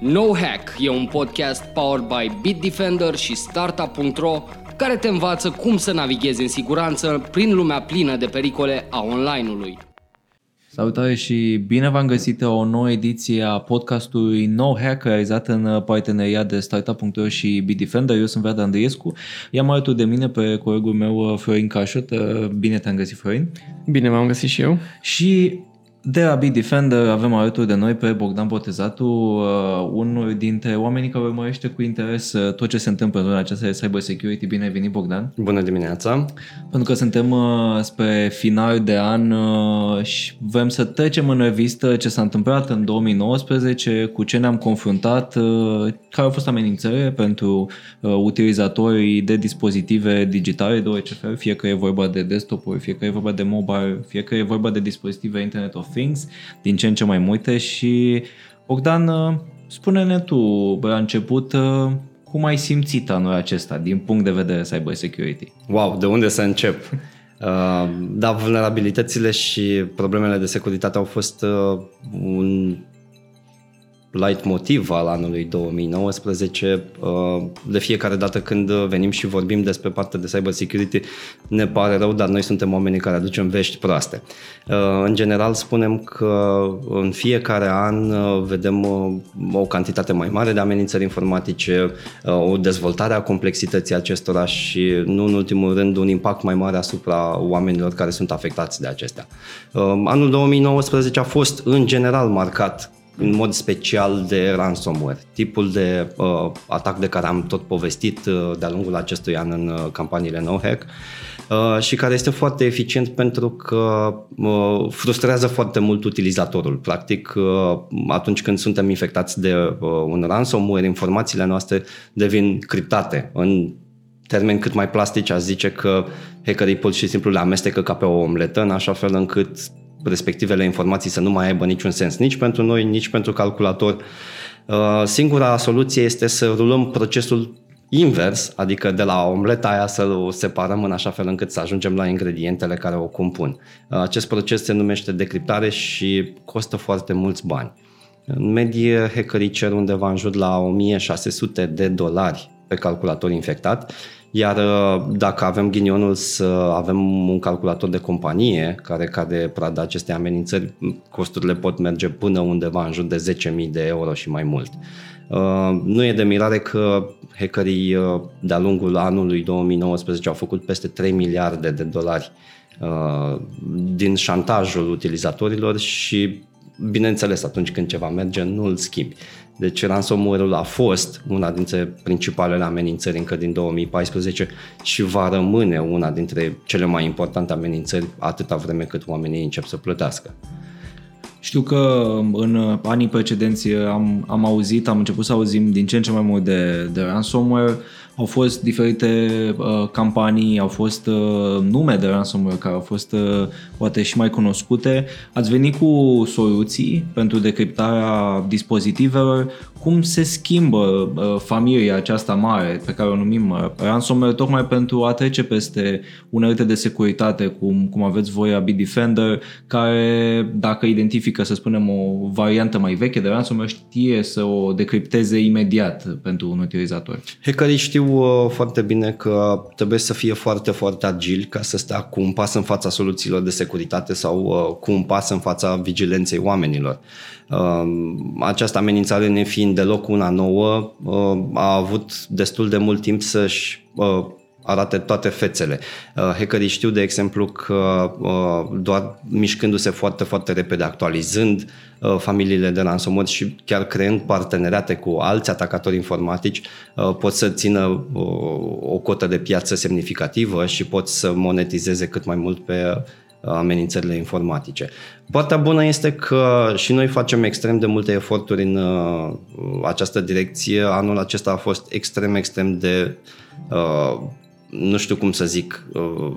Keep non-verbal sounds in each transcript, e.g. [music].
No Hack e un podcast powered by Bitdefender și Startup.ro care te învață cum să navighezi în siguranță prin lumea plină de pericole a online-ului. Salutare și bine v-am găsit o nouă ediție a podcastului No Hack realizat în parteneria de Startup.ro și Bitdefender. Eu sunt Vlad Andriescu. I-am alături de mine pe colegul meu Florin Cașot. Bine te-am găsit, Florin. Bine m-am găsit și eu. Și de la Big Defender avem alături de noi pe Bogdan Botezatu, uh, unul dintre oamenii care urmărește cu interes uh, tot ce se întâmplă în zona aceasta de cyber security. Bine ai venit, Bogdan! Bună dimineața! Pentru că suntem uh, spre final de an uh, și vrem să trecem în revistă ce s-a întâmplat în 2019, cu ce ne-am confruntat, uh, care au fost amenințările pentru uh, utilizatorii de dispozitive digitale de orice fel, fie că e vorba de desktop-uri, fie că e vorba de mobile, fie că e vorba de dispozitive Internet of Things, din ce în ce mai multe și Bogdan, uh, spune-ne tu la început uh, cum ai simțit anul acesta din punct de vedere cyber security? Wow, de unde să încep? Uh, da, vulnerabilitățile și problemele de securitate au fost uh, un light motiv al anului 2019. Uh, de fiecare dată când venim și vorbim despre partea de cyber security, ne pare rău, dar noi suntem oamenii care aducem vești proaste. Uh, în general spunem că în fiecare an uh, vedem o cantitate mai mare de amenințări informatice, o dezvoltare a complexității acestora și, nu în ultimul rând, un impact mai mare asupra oamenilor care sunt afectați de acestea. Anul 2019 a fost, în general, marcat în mod special de ransomware, tipul de uh, atac de care am tot povestit uh, de-a lungul acestui an în uh, campaniile NoHack uh, și care este foarte eficient pentru că uh, frustrează foarte mult utilizatorul. Practic, uh, atunci când suntem infectați de uh, un ransomware, informațiile noastre devin criptate în termeni cât mai plastici, aș zice că hackerii pur și simplu le amestecă ca pe o omletă, în așa fel încât respectivele informații să nu mai aibă niciun sens nici pentru noi, nici pentru calculator. Uh, singura soluție este să rulăm procesul invers, adică de la omleta aia să o separăm în așa fel încât să ajungem la ingredientele care o compun. Uh, acest proces se numește decriptare și costă foarte mulți bani. În medie, hackerii cer undeva în jur la 1600 de dolari pe calculator infectat iar uh, dacă avem ghinionul să avem un calculator de companie care cade prada acestei amenințări, costurile pot merge până undeva în jur de 10.000 de euro și mai mult. Uh, nu e de mirare că hackerii uh, de-a lungul anului 2019 au făcut peste 3 miliarde de dolari din șantajul utilizatorilor și bineînțeles atunci când ceva merge nu îl schimbi. Deci ransomware-ul a fost una dintre principalele amenințări încă din 2014 și va rămâne una dintre cele mai importante amenințări atâta vreme cât oamenii încep să plătească. Știu că în anii precedenți am, am auzit, am început să auzim din ce în ce mai mult de, de ransomware. Au fost diferite uh, campanii, au fost uh, nume de ransomware care au fost uh, poate și mai cunoscute. Ați venit cu soluții pentru decriptarea dispozitivelor cum se schimbă uh, familia aceasta mare pe care o numim uh, ransomware tocmai pentru a trece peste unelte de securitate cum, cum aveți voi a Bitdefender care dacă identifică să spunem o variantă mai veche de ransomware știe să o decripteze imediat pentru un utilizator. Hackerii știu uh, foarte bine că trebuie să fie foarte, foarte agili ca să stea cu un pas în fața soluțiilor de securitate sau uh, cu un pas în fața vigilenței oamenilor. Um, această amenințare ne fiind deloc una nouă, uh, a avut destul de mult timp să-și uh, arate toate fețele. Uh, hackerii știu, de exemplu, că doar mișcându-se foarte, foarte repede, actualizând familiile de ransomware și chiar creând parteneriate cu alți atacatori informatici, pot să țină o cotă de piață semnificativă și pot să monetizeze cât mai mult pe amenințările informatice. Partea bună este că și noi facem extrem de multe eforturi în uh, această direcție. Anul acesta a fost extrem, extrem de, uh, nu știu cum să zic, uh,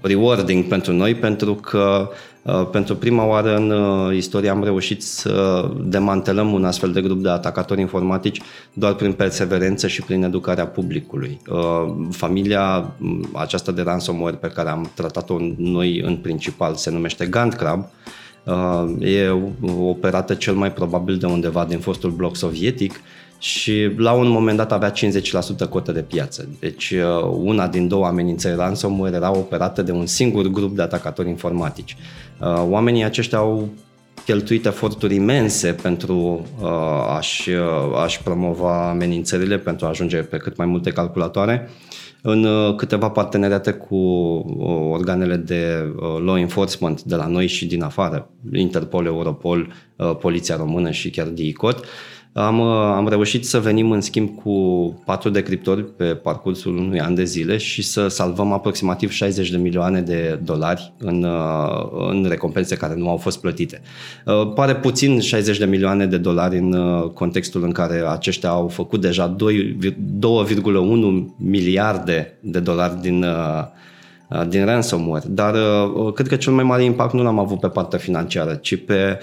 rewarding pentru noi, pentru că Uh, pentru prima oară în uh, istorie am reușit să demantelăm un astfel de grup de atacatori informatici doar prin perseverență și prin educarea publicului. Uh, familia aceasta de ransomware pe care am tratat-o noi în principal se numește Gant Crab e operată cel mai probabil de undeva din fostul bloc sovietic și la un moment dat avea 50% cotă de piață. Deci una din două amenințări ransomware era operată de un singur grup de atacatori informatici. Oamenii aceștia au cheltuit eforturi imense pentru uh, a-și, uh, a-și promova amenințările, pentru a ajunge pe cât mai multe calculatoare. În uh, câteva parteneriate cu uh, organele de uh, law enforcement de la noi și din afară, Interpol, Europol, uh, Poliția Română și chiar DICOT, uh, am, uh, am reușit să venim în schimb cu patru decriptori pe parcursul unui an de zile și să salvăm aproximativ 60 de milioane de dolari în, uh, în recompense care nu au fost plătite. Uh, pare puțin 60 de milioane de dolari în contextul în care aceștia au făcut deja 2,1 miliarde de dolari din Uh, din ransomware, dar uh, uh, cred că cel mai mare impact nu l-am avut pe partea financiară, ci pe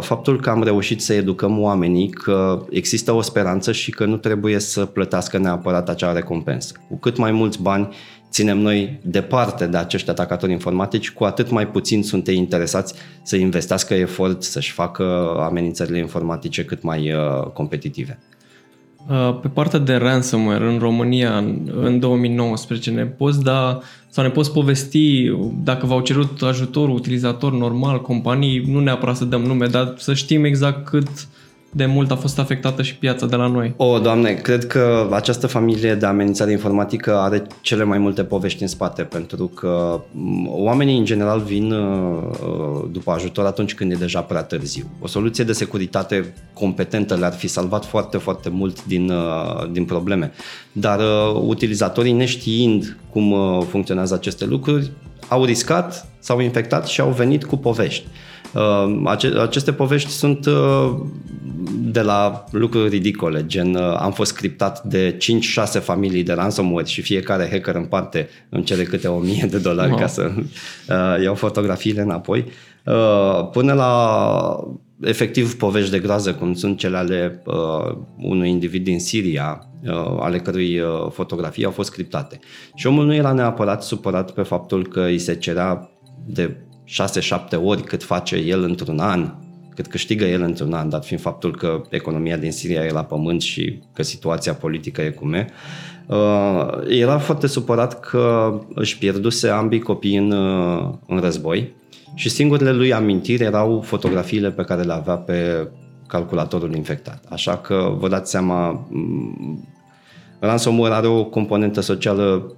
faptul că am reușit să educăm oamenii că există o speranță și că nu trebuie să plătească neapărat acea recompensă. Cu cât mai mulți bani ținem noi departe de acești atacatori informatici, cu atât mai puțin sunt ei interesați să investească efort, să-și facă amenințările informatice cât mai competitive. Pe partea de ransomware în România în 2019 ne poți da sau ne poți povesti dacă v-au cerut ajutor utilizator normal, companii, nu neapărat să dăm nume, dar să știm exact cât de mult a fost afectată și piața de la noi. O, doamne, cred că această familie de amenințare informatică are cele mai multe povești în spate, pentru că oamenii în general vin uh, uh, după ajutor atunci când e deja prea târziu. O soluție de securitate competentă le-ar fi salvat foarte, foarte mult din, uh, din probleme. Dar utilizatorii neștiind cum funcționează aceste lucruri, au riscat, s-au infectat și au venit cu povești. Aceste povești sunt de la lucruri ridicole, gen uh, am fost scriptat de 5-6 familii de ransomware și fiecare hacker în parte îmi cere câte 1000 de dolari wow. ca să uh, iau fotografiile înapoi, uh, până la efectiv povești de groază, cum sunt cele ale uh, unui individ din Siria, uh, ale cărui uh, fotografii au fost scriptate. Și omul nu era neapărat supărat pe faptul că îi se cerea de 6-7 ori cât face el într-un an cât câștigă el într-un an, dat fiind faptul că economia din Siria e la pământ și că situația politică e cum e, uh, era foarte supărat că își pierduse ambii copii în, uh, în război și singurele lui amintiri erau fotografiile pe care le avea pe calculatorul infectat. Așa că vă dați seama, mm, ransomware are o componentă socială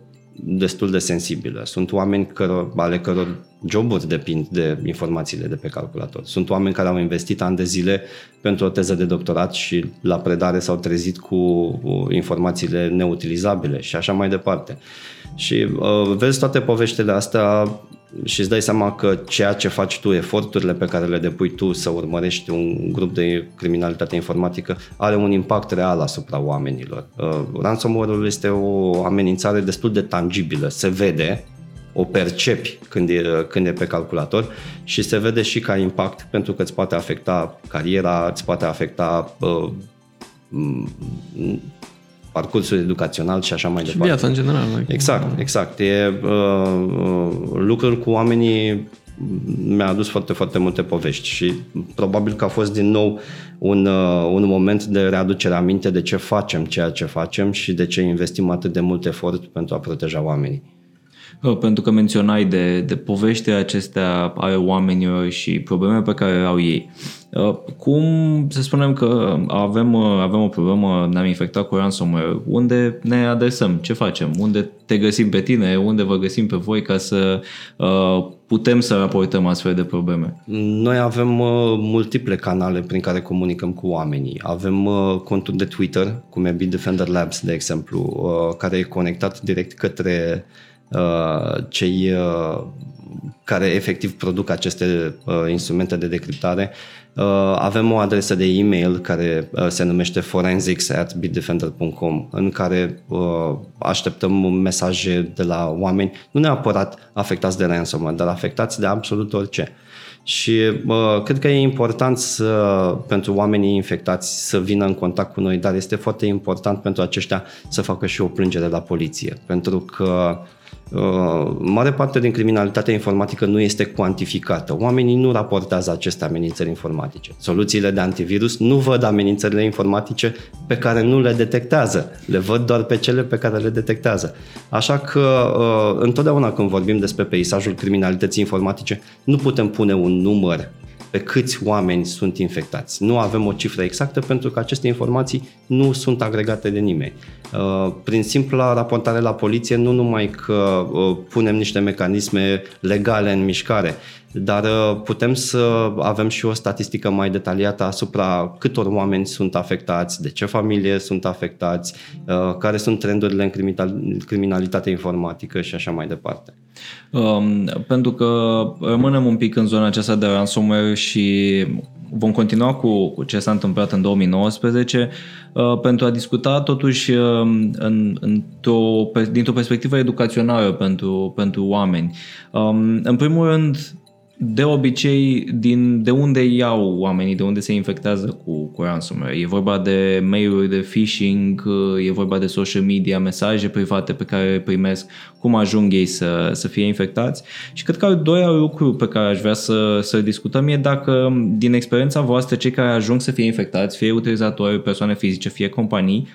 destul de sensibilă. Sunt oameni căro, ale căror joburi depind de informațiile de pe calculator. Sunt oameni care au investit ani de zile pentru o teză de doctorat și la predare s-au trezit cu informațiile neutilizabile și așa mai departe. Și uh, vezi toate poveștile astea și îți dai seama că ceea ce faci tu, eforturile pe care le depui tu să urmărești un grup de criminalitate informatică are un impact real asupra oamenilor. Uh, ransomware-ul este o amenințare destul de tangibilă, se vede, o percepi când e, când e pe calculator și se vede și ca impact pentru că îți poate afecta cariera, îți poate afecta uh, parcursul educațional și așa mai și departe. viața în general. Exact, exact. E uh, uh, lucrul cu oamenii mi-a adus foarte, foarte multe povești și probabil că a fost din nou un, uh, un moment de readucere aminte de ce facem ceea ce facem și de ce investim atât de mult efort pentru a proteja oamenii. Uh, pentru că menționai de, de povești acestea ale oamenilor și probleme pe care au ei. Uh, cum să spunem că avem, uh, avem o problemă, ne-am infectat cu ransomware, unde ne adresăm, ce facem, unde te găsim pe tine, unde vă găsim pe voi ca să uh, putem să raportăm astfel de probleme? Noi avem uh, multiple canale prin care comunicăm cu oamenii. Avem uh, contul de Twitter, cum e Bitdefender Labs, de exemplu, uh, care e conectat direct către uh, cei uh, care efectiv produc aceste uh, instrumente de decriptare Uh, avem o adresă de e-mail care uh, se numește forensics at bitdefender.com în care uh, așteptăm mesaje de la oameni, nu neapărat afectați de ransomware, dar afectați de absolut orice. Și uh, cred că e important să, pentru oamenii infectați să vină în contact cu noi, dar este foarte important pentru aceștia să facă și o plângere la poliție, pentru că Uh, mare parte din criminalitatea informatică nu este cuantificată. Oamenii nu raportează aceste amenințări informatice. Soluțiile de antivirus nu văd amenințările informatice pe care nu le detectează. Le văd doar pe cele pe care le detectează. Așa că uh, întotdeauna când vorbim despre peisajul criminalității informatice, nu putem pune un număr pe câți oameni sunt infectați. Nu avem o cifră exactă pentru că aceste informații nu sunt agregate de nimeni. Uh, prin simpla raportare la poliție, nu numai că uh, punem niște mecanisme legale în mișcare, dar uh, putem să avem și o statistică mai detaliată asupra câtor oameni sunt afectați, de ce familie sunt afectați, care sunt trendurile în criminalitate informatică și așa mai departe. Um, pentru că rămânem un pic în zona aceasta de ransomware și vom continua cu, cu ce s-a întâmplat în 2019 uh, pentru a discuta totuși uh, în, într-o, dintr-o perspectivă educațională pentru, pentru oameni. Um, în primul rând, de obicei, din, de unde iau oamenii, de unde se infectează cu, cu ransomware? E vorba de mail-uri de phishing, e vorba de social media, mesaje private pe care le primesc, cum ajung ei să, să fie infectați. Și cred că al doilea lucru pe care aș vrea să, să discutăm e dacă, din experiența voastră, cei care ajung să fie infectați, fie utilizatori, persoane fizice, fie companii,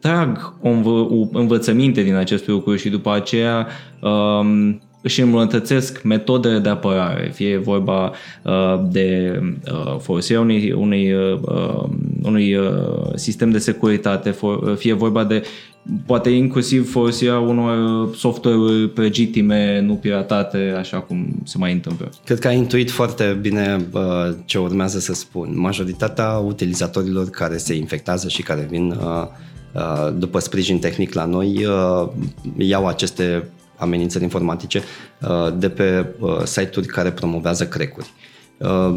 trag o învă- învățăminte din acest lucru și după aceea um, își îmbunătățesc metodele de apărare, fie vorba uh, de uh, folosirea unui, unui, uh, unui uh, sistem de securitate, for, uh, fie vorba de poate inclusiv folosirea unor software legitime, nu piratate, așa cum se mai întâmplă. Cred că ai intuit foarte bine uh, ce urmează să spun. Majoritatea utilizatorilor care se infectează și care vin uh, uh, după sprijin tehnic la noi uh, iau aceste amenințări informatice uh, de pe uh, site-uri care promovează crecuri. Uh,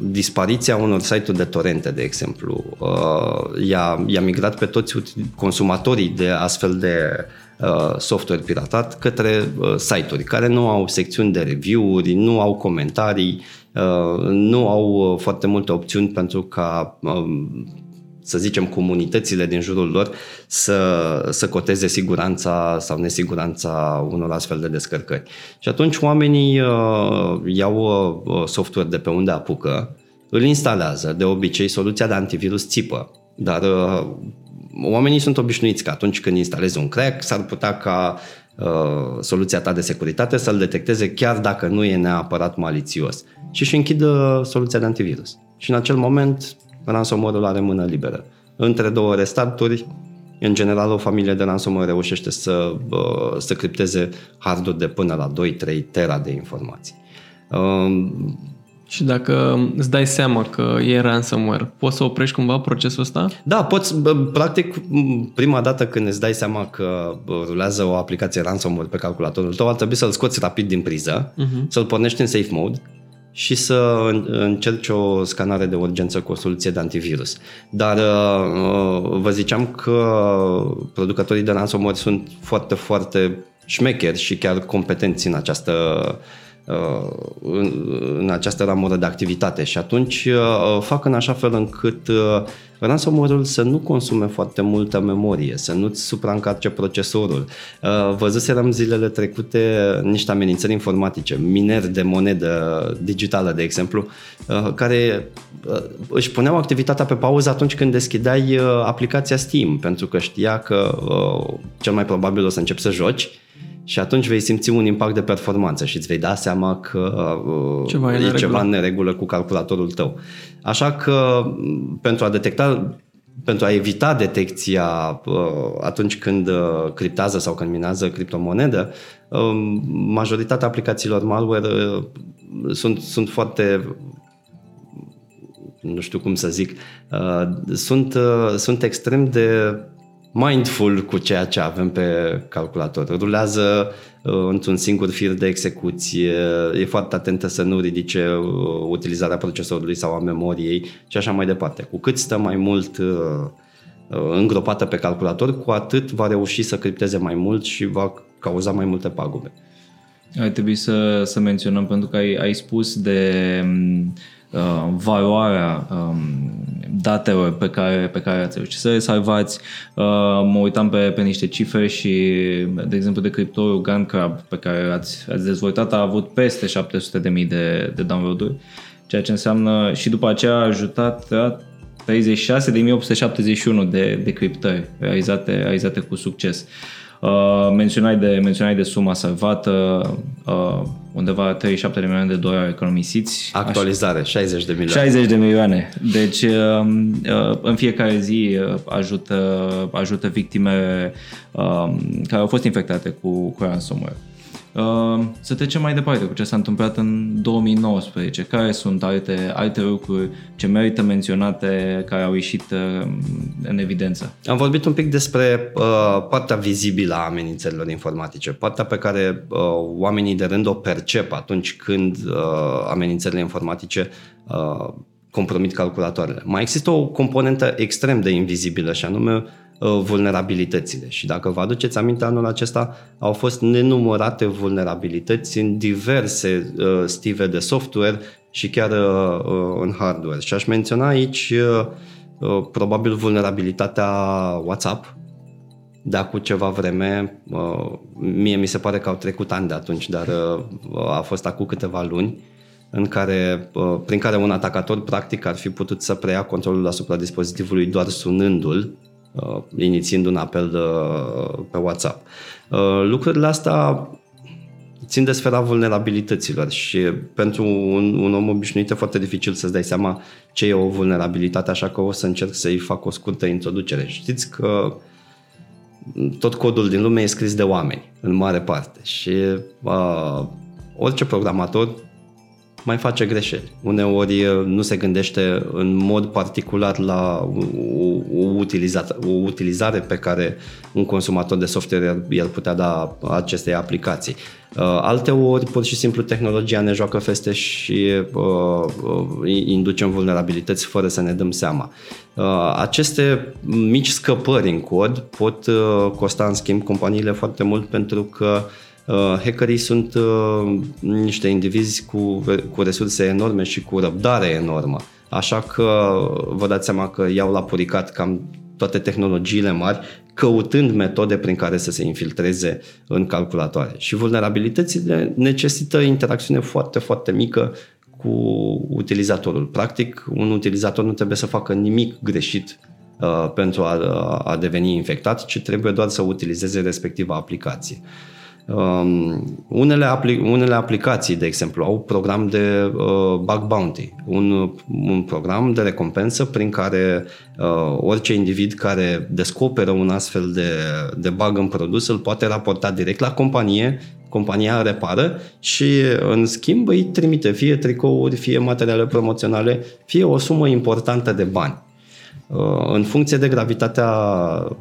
dispariția unor site-uri de torente, de exemplu, i-a, i-a migrat pe toți consumatorii de astfel de software piratat către site-uri care nu au secțiuni de review-uri, nu au comentarii, nu au foarte multe opțiuni pentru ca um, să zicem, comunitățile din jurul lor să, să coteze siguranța sau nesiguranța unor astfel de descărcări. Și atunci oamenii uh, iau uh, software de pe unde apucă, îl instalează, de obicei soluția de antivirus țipă, dar uh, oamenii sunt obișnuiți că atunci când instalezi un crack, s-ar putea ca uh, soluția ta de securitate să-l detecteze chiar dacă nu e neapărat malițios și își închidă soluția de antivirus. Și în acel moment ransomware-ul are mână liberă. Între două restarturi, în general, o familie de ransomware reușește să, să cripteze harduri de până la 2-3 tera de informații. Um, și dacă îți dai seama că e ransomware, poți să oprești cumva procesul ăsta? Da, poți. Practic, prima dată când îți dai seama că rulează o aplicație ransomware pe calculatorul tău, ar trebui să-l scoți rapid din priză, uh-huh. să-l pornești în safe mode și să încerci o scanare de urgență cu o soluție de antivirus. Dar uh, vă ziceam că producătorii de ransomware sunt foarte, foarte șmecheri și chiar competenți în această uh, în această ramură de activitate și atunci uh, fac în așa fel încât ransomware-ul să nu consume foarte multă memorie, să nu-ți supraîncarce procesorul. Uh, văzuserăm zilele trecute niște amenințări informatice, mineri de monedă digitală, de exemplu, uh, care uh, își puneau activitatea pe pauză atunci când deschideai aplicația Steam, pentru că știa că cel mai probabil o să începi să joci și atunci vei simți un impact de performanță și îți vei da seama că uh, ceva e, e ceva în neregulă cu calculatorul tău. Așa că pentru a detecta pentru a evita detecția uh, atunci când uh, criptează sau când minează criptomonedă, uh, majoritatea aplicațiilor malware uh, sunt, sunt foarte nu știu cum să zic, uh, sunt, uh, sunt extrem de mindful cu ceea ce avem pe calculator. Rulează uh, într-un singur fir de execuție, e foarte atentă să nu ridice uh, utilizarea procesorului sau a memoriei și așa mai departe. Cu cât stă mai mult uh, uh, îngropată pe calculator, cu atât va reuși să cripteze mai mult și va cauza mai multe pagube. Ar trebui să, să menționăm, pentru că ai, ai spus de uh, valoarea um, datelor pe care, pe care ați reușit să le salvați. Uh, mă uitam pe, pe niște cifre și, de exemplu, de criptorul GunCrab pe care ați, ați dezvoltat a avut peste 700.000 de, de download-uri, ceea ce înseamnă și după aceea a ajutat 36.871 de, de criptări realizate, realizate cu succes. Uh, menționai, de, menționai de suma salvată, uh, undeva 37 de milioane de dolari economisiți. Actualizare, 60 de milioane. 60 de milioane. Deci uh, uh, în fiecare zi uh, ajută, ajută victimele uh, care au fost infectate cu, cu ransomware. Uh, să trecem mai departe cu ce s-a întâmplat în 2019. Care sunt alte, alte lucruri ce merită menționate, care au ieșit uh, în evidență? Am vorbit un pic despre uh, partea vizibilă a amenințărilor informatice, partea pe care uh, oamenii de rând o percep atunci când uh, amenințările informatice uh, compromit calculatoarele. Mai există o componentă extrem de invizibilă și anume Uh, vulnerabilitățile. Și dacă vă aduceți aminte, anul acesta au fost nenumărate vulnerabilități în diverse uh, stive de software și chiar uh, în hardware. Și aș menționa aici probabil vulnerabilitatea WhatsApp, de acum ceva vreme, mie mi se pare că au trecut ani de atunci, dar a fost acum câteva luni, în care, prin care un atacator practic ar fi putut să preia controlul asupra dispozitivului doar sunându-l uh, inițiind un apel de, uh, pe WhatsApp. Uh, lucrurile astea țin de sfera vulnerabilităților și pentru un, un om obișnuit e foarte dificil să-ți dai seama ce e o vulnerabilitate, așa că o să încerc să-i fac o scurtă introducere. Știți că tot codul din lume e scris de oameni, în mare parte, și uh, orice programator mai face greșeli. Uneori nu se gândește în mod particular la o, o, utilizare, o utilizare pe care un consumator de software i-ar putea da acestei aplicații. Alte ori, pur și simplu, tehnologia ne joacă feste și uh, inducem vulnerabilități fără să ne dăm seama. Uh, aceste mici scăpări în cod pot uh, costa, în schimb, companiile foarte mult pentru că uh, Uh, hackerii sunt uh, niște indivizi cu, cu resurse enorme și cu răbdare enormă. Așa că vă dați seama că iau la puricat cam toate tehnologiile mari, căutând metode prin care să se infiltreze în calculatoare. Și vulnerabilitățile necesită interacțiune foarte, foarte mică cu utilizatorul. Practic, un utilizator nu trebuie să facă nimic greșit uh, pentru a, a deveni infectat, ci trebuie doar să utilizeze respectiva aplicație. Uh, Um, unele, apli- unele aplicații, de exemplu, au program de uh, bug bounty, un, un program de recompensă prin care uh, orice individ care descoperă un astfel de, de bug în produs îl poate raporta direct la companie, compania repară și în schimb îi trimite fie tricouri, fie materiale promoționale, fie o sumă importantă de bani. Uh, în funcție de gravitatea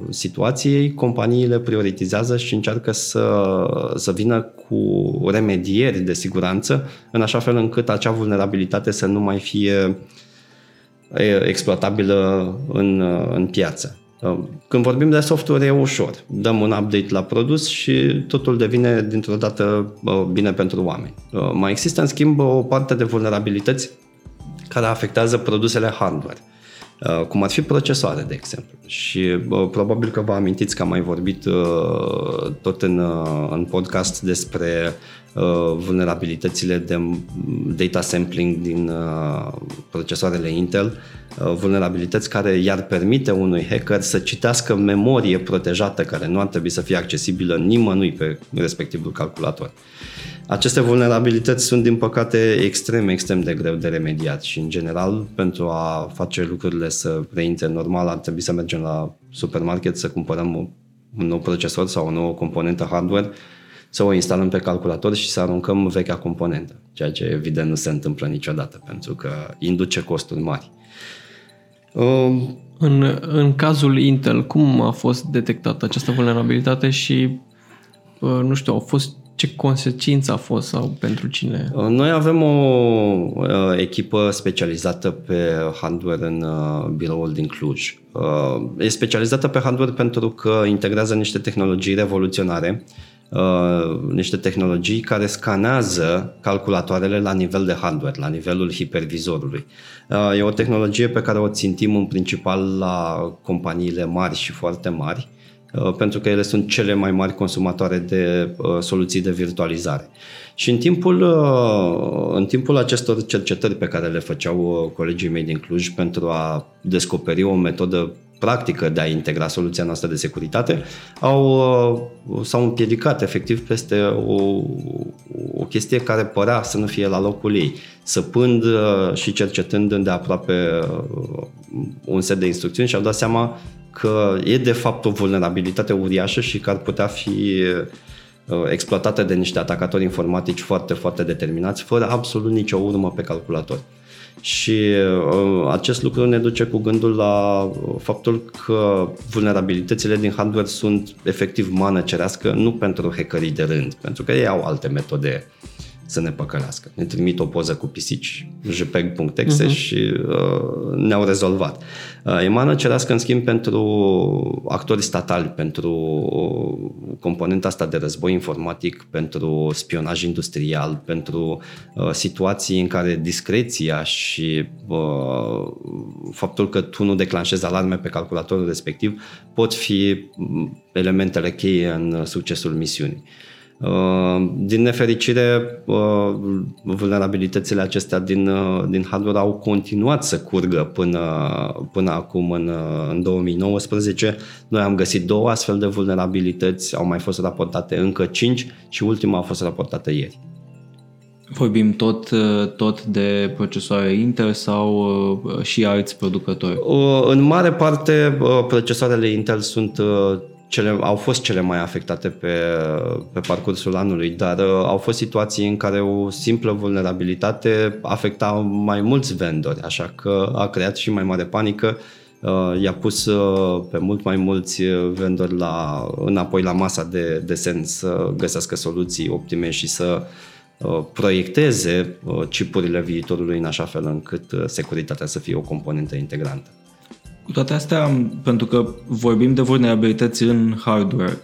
situației, companiile prioritizează și încearcă să, să vină cu remedieri de siguranță, în așa fel încât acea vulnerabilitate să nu mai fie exploatabilă în, în piață. Uh, când vorbim de software e ușor. Dăm un update la produs și totul devine dintr-o dată uh, bine pentru oameni. Mai există în schimb o parte de vulnerabilități care afectează produsele hardware. Uh, cum ar fi procesoare, de exemplu. Și uh, probabil că vă amintiți că am mai vorbit uh, tot în, în podcast despre vulnerabilitățile de data sampling din procesoarele Intel, vulnerabilități care i-ar permite unui hacker să citească memorie protejată care nu ar trebui să fie accesibilă nimănui pe respectivul calculator. Aceste vulnerabilități sunt, din păcate, extrem, extrem de greu de remediat și, în general, pentru a face lucrurile să reintre normal, ar trebui să mergem la supermarket să cumpărăm un nou procesor sau o nouă componentă hardware, să o instalăm pe calculator și să aruncăm vechea componentă, ceea ce, evident, nu se întâmplă niciodată, pentru că induce costuri mari. Um, în, în cazul Intel, cum a fost detectată această vulnerabilitate și, uh, nu știu, au fost ce consecință a fost sau pentru cine? Uh, noi avem o uh, echipă specializată pe hardware în uh, biroul din Cluj. E specializată pe hardware pentru că integrează niște tehnologii revoluționare uh, niște tehnologii care scanează calculatoarele la nivel de hardware, la nivelul hipervizorului. Uh, e o tehnologie pe care o țintim în principal la companiile mari și foarte mari, uh, pentru că ele sunt cele mai mari consumatoare de uh, soluții de virtualizare. Și în timpul, uh, în timpul acestor cercetări pe care le făceau uh, colegii mei din Cluj pentru a descoperi o metodă practică de a integra soluția noastră de securitate, au, uh, s-au împiedicat efectiv peste o, o chestie care părea să nu fie la locul ei, săpând și cercetând îndeaproape un set de instrucțiuni și au dat seama că e de fapt o vulnerabilitate uriașă și că ar putea fi Uh, exploatate de niște atacatori informatici foarte, foarte determinați, fără absolut nicio urmă pe calculator. Și uh, acest lucru ne duce cu gândul la uh, faptul că vulnerabilitățile din hardware sunt efectiv mană cerească, nu pentru hackerii de rând, pentru că ei au alte metode să ne păcălească. Ne trimit o poză cu pisici, jpeg.exe uh-huh. și uh, ne-au rezolvat. Uh, e mană cerească, în schimb, pentru actori statali, pentru componenta asta de război informatic, pentru spionaj industrial, pentru uh, situații în care discreția și uh, faptul că tu nu declanșezi alarme pe calculatorul respectiv pot fi mm, elementele cheie în succesul misiunii. Uh, din nefericire, uh, vulnerabilitățile acestea din, uh, din hardware au continuat să curgă până, până acum, în, în 2019. Noi am găsit două astfel de vulnerabilități, au mai fost raportate încă cinci și ultima a fost raportată ieri. Vorbim tot, tot de procesoare Intel sau și alți producători? În mare parte, procesoarele Intel sunt cele, au fost cele mai afectate pe, pe parcursul anului, dar uh, au fost situații în care o simplă vulnerabilitate afecta mai mulți vendori, așa că a creat și mai mare panică, uh, i-a pus uh, pe mult mai mulți vendori la, înapoi la masa de desen să găsească soluții optime și să proiecteze chipurile viitorului în așa fel încât securitatea să fie o componentă integrantă. Cu toate astea, pentru că vorbim de vulnerabilități în hardware,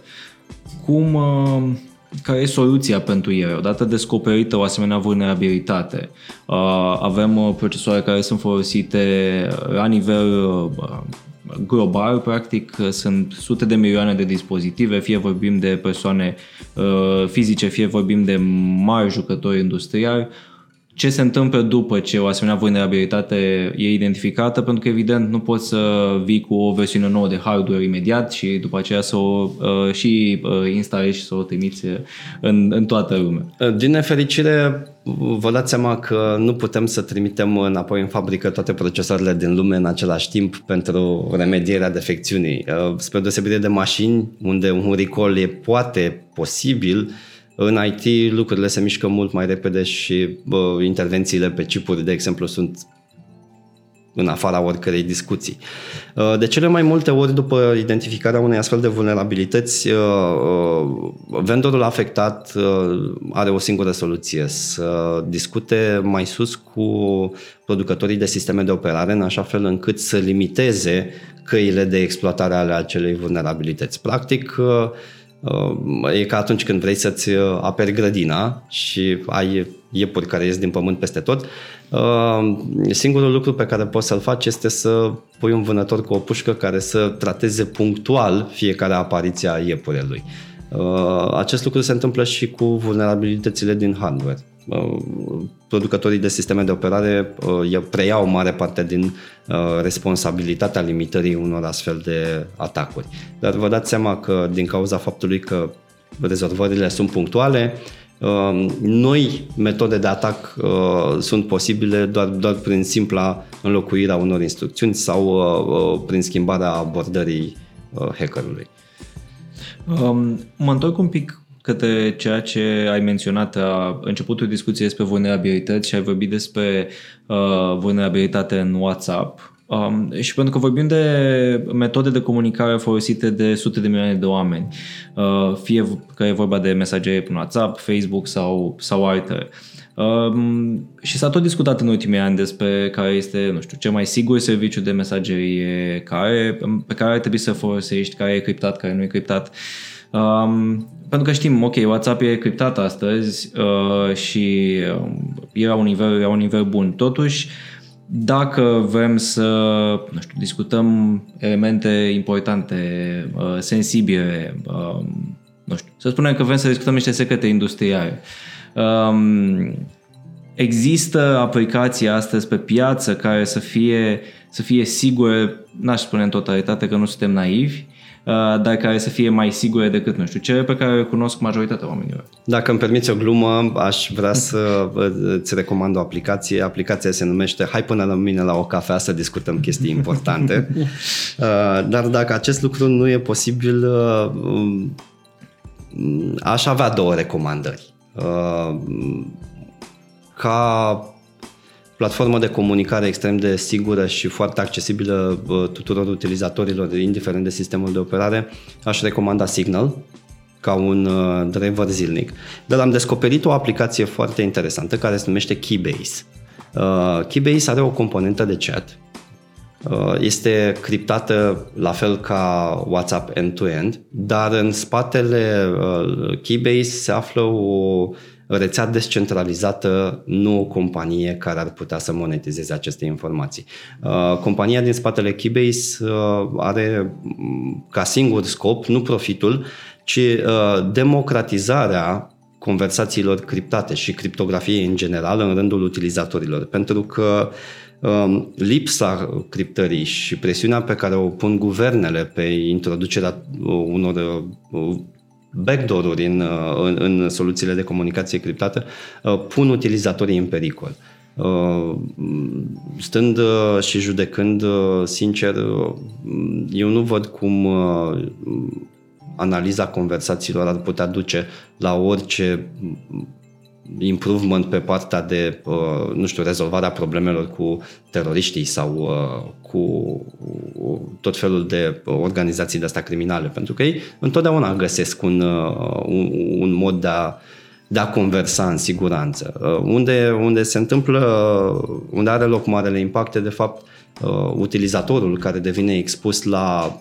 cum, uh, care e soluția pentru ele? Odată descoperită o asemenea vulnerabilitate, uh, avem uh, procesoare care sunt folosite la nivel global, practic, sunt sute de milioane de dispozitive, fie vorbim de persoane fizice, fie vorbim de mari jucători industriali, ce se întâmplă după ce o asemenea vulnerabilitate e identificată, pentru că evident nu poți să vii cu o versiune nouă de hardware imediat și după aceea să o uh, și uh, instalezi și să o trimiți în, în toată lumea. Uh, din nefericire, vă dați seama că nu putem să trimitem înapoi în fabrică toate procesoarele din lume în același timp pentru remedierea defecțiunii. Uh, spre deosebire de mașini, unde un recall e poate posibil, în IT lucrurile se mișcă mult mai repede și bă, intervențiile pe chipuri, de exemplu, sunt în afara oricărei discuții. Uh, de cele mai multe ori, după identificarea unei astfel de vulnerabilități, uh, uh, vendorul afectat are o singură soluție, să discute mai sus cu producătorii de sisteme de operare, în așa fel încât să limiteze căile de exploatare ale acelei vulnerabilități. Practic, E ca atunci când vrei să-ți uh, aperi grădina și ai iepuri care ies din pământ peste tot. Uh, singurul lucru pe care poți să-l faci este să pui un vânător cu o pușcă care să trateze punctual fiecare apariție a iepurelui. Uh, acest lucru se întâmplă și cu vulnerabilitățile din hardware. Uh, producătorii de sisteme de operare uh, preiau o mare parte din uh, responsabilitatea limitării unor astfel de atacuri. Dar vă dați seama că din cauza faptului că rezolvările sunt punctuale, noi metode de atac sunt posibile doar, doar prin simpla înlocuirea unor instrucțiuni sau prin schimbarea abordării hackerului. Um, mă întorc un pic către ceea ce ai menționat la începutul discuției despre vulnerabilități și ai vorbit despre uh, vulnerabilitate în WhatsApp. Um, și pentru că vorbim de metode de comunicare folosite de sute de milioane de oameni, uh, fie că e vorba de mesagerie prin WhatsApp, Facebook sau, sau altele. Um, și s-a tot discutat în ultimii ani despre care este, nu știu, cel mai sigur serviciu de mesagerie care, pe care ar trebui să folosești, care e criptat, care nu e criptat. Uh, Um, pentru că știm, ok, WhatsApp e criptat astăzi uh, și uh, e la un nivel, la un nivel bun. Totuși, dacă vrem să nu știu, discutăm elemente importante, uh, sensibile, uh, nu știu, să spunem că vrem să discutăm niște secrete industriale, um, există aplicații astăzi pe piață care să fie, să fie sigure, n-aș spune în totalitate că nu suntem naivi, Uh, dar care să fie mai sigure decât, nu știu, cele pe care le cunosc majoritatea oamenilor. Dacă îmi permiți o glumă, aș vrea [laughs] să îți recomand o aplicație. Aplicația se numește Hai până la mine la o cafea să discutăm chestii [laughs] importante. Uh, dar dacă acest lucru nu e posibil, uh, um, aș avea două recomandări. Ca platformă de comunicare extrem de sigură și foarte accesibilă tuturor utilizatorilor, indiferent de sistemul de operare, aș recomanda Signal ca un uh, driver zilnic. Dar am descoperit o aplicație foarte interesantă care se numește Keybase. Uh, Keybase are o componentă de chat uh, este criptată la fel ca WhatsApp end-to-end, dar în spatele Keybase se află o rețea descentralizată, nu o companie care ar putea să monetizeze aceste informații. Uh, compania din spatele Keybase uh, are mm, ca singur scop, nu profitul, ci uh, democratizarea conversațiilor criptate și criptografiei în general în rândul utilizatorilor. Pentru că um, lipsa criptării și presiunea pe care o pun guvernele pe introducerea unor backdoor-uri în, uh, în, în soluțiile de comunicație criptată uh, pun utilizatorii în pericol. Uh, stând și judecând, sincer, eu nu văd cum analiza conversațiilor ar putea duce la orice improvement pe partea de, uh, nu știu, rezolvarea problemelor cu teroriștii sau uh, cu uh, tot felul de organizații de astea criminale, pentru că ei întotdeauna găsesc un, un, un mod de a, de a conversa în siguranță. Unde, unde se întâmplă, unde are loc marele impacte, de fapt, utilizatorul care devine expus la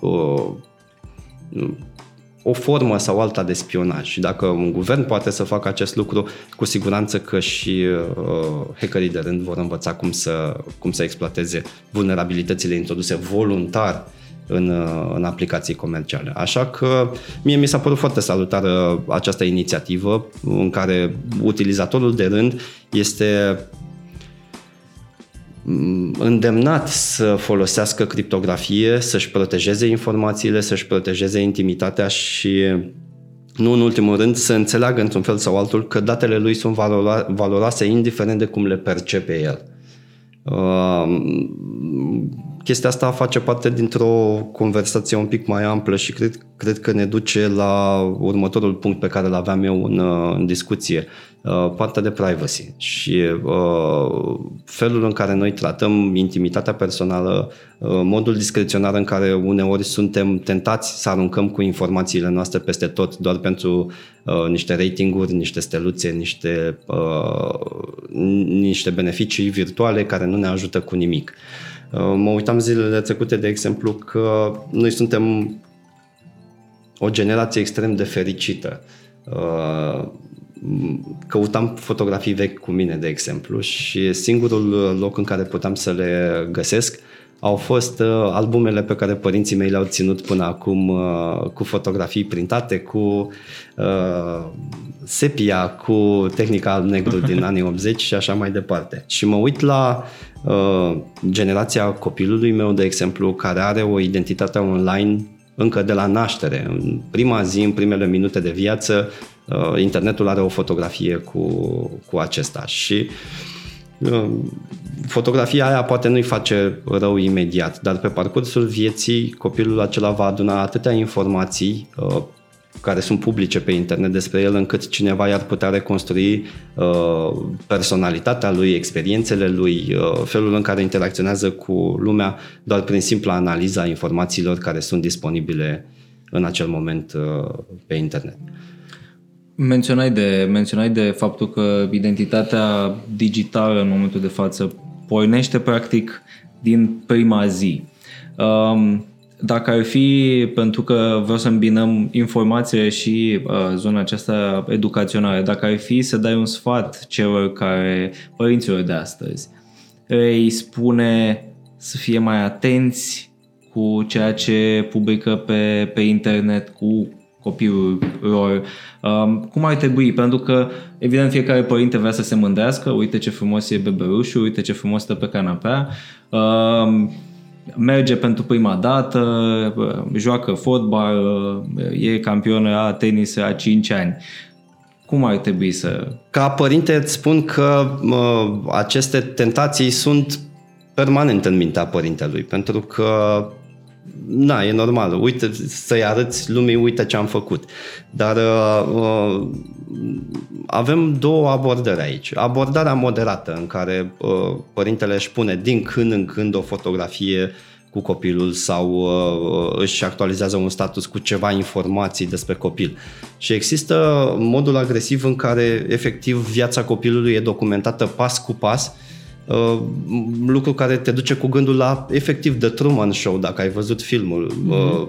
o formă sau alta de spionaj. Și dacă un guvern poate să facă acest lucru, cu siguranță că și uh, hackerii de rând vor învăța cum să, cum să exploateze vulnerabilitățile introduse voluntar în, uh, în aplicații comerciale. Așa că mie mi s-a părut foarte salutară această inițiativă în care utilizatorul de rând este îndemnat să folosească criptografie, să-și protejeze informațiile, să-și protejeze intimitatea și nu în ultimul rând să înțeleagă într-un fel sau altul că datele lui sunt valoroase indiferent de cum le percepe el. Uh, chestia asta face parte dintr-o conversație un pic mai amplă și cred, cred că ne duce la următorul punct pe care îl aveam eu în, uh, în discuție, uh, partea de privacy și uh, felul în care noi tratăm intimitatea personală, uh, modul discreționar în care uneori suntem tentați să aruncăm cu informațiile noastre peste tot doar pentru uh, niște ratinguri, niște steluțe, niște, uh, niște beneficii virtuale care nu ne ajută cu nimic. Uh, mă uitam zilele trecute, de exemplu, că noi suntem o generație extrem de fericită. Uh, căutam fotografii vechi cu mine, de exemplu, și singurul loc în care puteam să le găsesc au fost uh, albumele pe care părinții mei le-au ținut până acum uh, cu fotografii printate, cu uh, sepia, cu tehnica alb-negru din [laughs] anii 80 și așa mai departe. Și mă uit la uh, generația copilului meu, de exemplu, care are o identitate online încă de la naștere. În prima zi, în primele minute de viață, uh, internetul are o fotografie cu, cu acesta și uh, fotografia aia poate nu-i face rău imediat, dar pe parcursul vieții copilul acela va aduna atâtea informații uh, care sunt publice pe internet despre el, încât cineva i-ar putea reconstrui uh, personalitatea lui, experiențele lui, uh, felul în care interacționează cu lumea, doar prin simpla analiza informațiilor care sunt disponibile în acel moment uh, pe internet. Menționai de, menționai de faptul că identitatea digitală în momentul de față pornește practic din prima zi. Um, dacă ar fi, pentru că vreau să îmbinăm informație și uh, zona aceasta educațională, dacă ar fi să dai un sfat celor care, părinților de astăzi, îi spune să fie mai atenți cu ceea ce publică pe, pe internet, cu copilul lor, um, cum ar trebui, pentru că evident fiecare părinte vrea să se mândrească, uite ce frumos e bebelușul, uite ce frumos stă pe canapea, um, merge pentru prima dată, joacă fotbal, e campion la tenis la 5 ani. Cum ar trebui să... Ca părinte îți spun că uh, aceste tentații sunt permanent în mintea părintelui, pentru că na, e normal, uite, să-i arăți lumii, uite ce am făcut. Dar uh, avem două abordări aici. Abordarea moderată, în care uh, părintele își pune din când în când o fotografie cu copilul sau uh, își actualizează un status cu ceva informații despre copil. Și există modul agresiv în care efectiv viața copilului e documentată pas cu pas uh, Uh, lucru care te duce cu gândul la efectiv The Truman Show, dacă ai văzut filmul. Mm-hmm. Uh,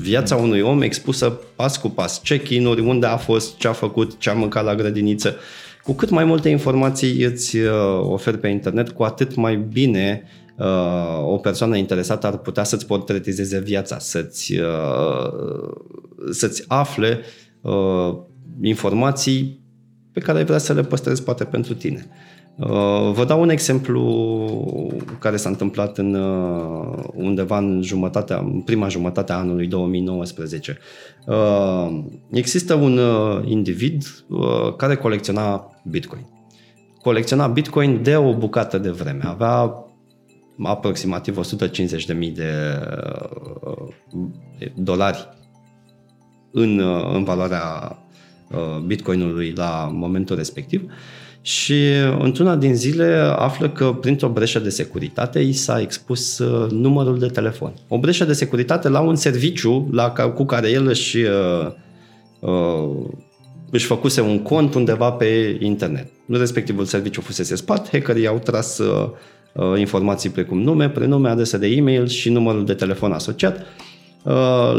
viața unui om expusă pas cu pas, check-in-uri, unde a fost, ce a făcut, ce a mâncat la grădiniță. Cu cât mai multe informații îți uh, oferi pe internet, cu atât mai bine uh, o persoană interesată ar putea să-ți portretizeze viața, să-ți, uh, să-ți afle uh, informații pe care ai vrea să le păstrezi poate pentru tine. Uh, vă dau un exemplu care s-a întâmplat în uh, undeva în jumătatea, în prima jumătate a anului 2019. Uh, există un individ care colecționa Bitcoin. Colecționa Bitcoin de o bucată de vreme. Avea aproximativ 150.000 de dolari în, în valoarea Bitcoinului la momentul respectiv. Uh, și într-una din zile află că printr-o breșă de securitate i s-a expus uh, numărul de telefon. O breșă de securitate la un serviciu la, cu care el își, uh, uh, își făcuse un cont undeva pe internet. Respectivul serviciu fusese spart, hackerii au tras uh, uh, informații precum nume, prenume, adresă de e-mail și numărul de telefon asociat. Uh,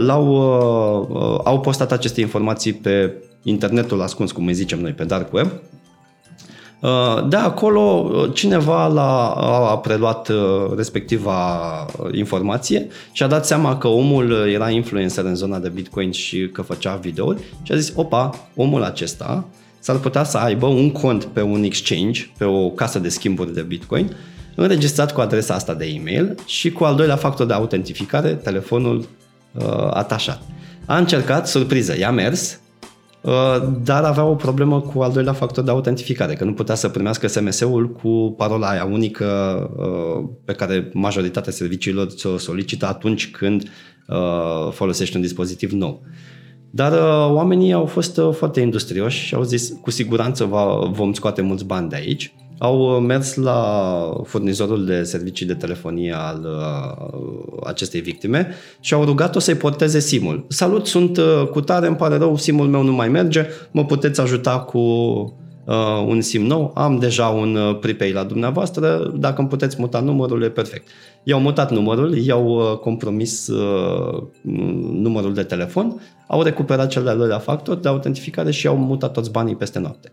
l-au, uh, uh, au postat aceste informații pe internetul ascuns, cum îi zicem noi, pe dark web, Uh, de acolo, uh, cineva l-a, a preluat uh, respectiva informație și a dat seama că omul era influencer în zona de Bitcoin și că făcea videouri și a zis, opa, omul acesta s-ar putea să aibă un cont pe un exchange, pe o casă de schimburi de Bitcoin, înregistrat cu adresa asta de e-mail și cu al doilea factor de autentificare, telefonul uh, atașat. A încercat, surpriză, i-a mers, Uh, dar avea o problemă cu al doilea factor de autentificare, că nu putea să primească SMS-ul cu parola aia unică uh, pe care majoritatea serviciilor ți-o solicită atunci când uh, folosești un dispozitiv nou. Dar oamenii au fost foarte industrioși și au zis cu siguranță vom scoate mulți bani de aici au uh, mers la furnizorul de servicii de telefonie al uh, acestei victime și au rugat-o să-i porteze SIM-ul. Salut, sunt uh, cu tare, îmi pare rău, SIM-ul meu nu mai merge, mă puteți ajuta cu uh, un SIM nou, am deja un uh, prepay la dumneavoastră, dacă îmi puteți muta numărul, e perfect. I-au mutat numărul, i-au uh, compromis uh, numărul de telefon, au recuperat cel de-al doilea factor de autentificare și au mutat toți banii peste noapte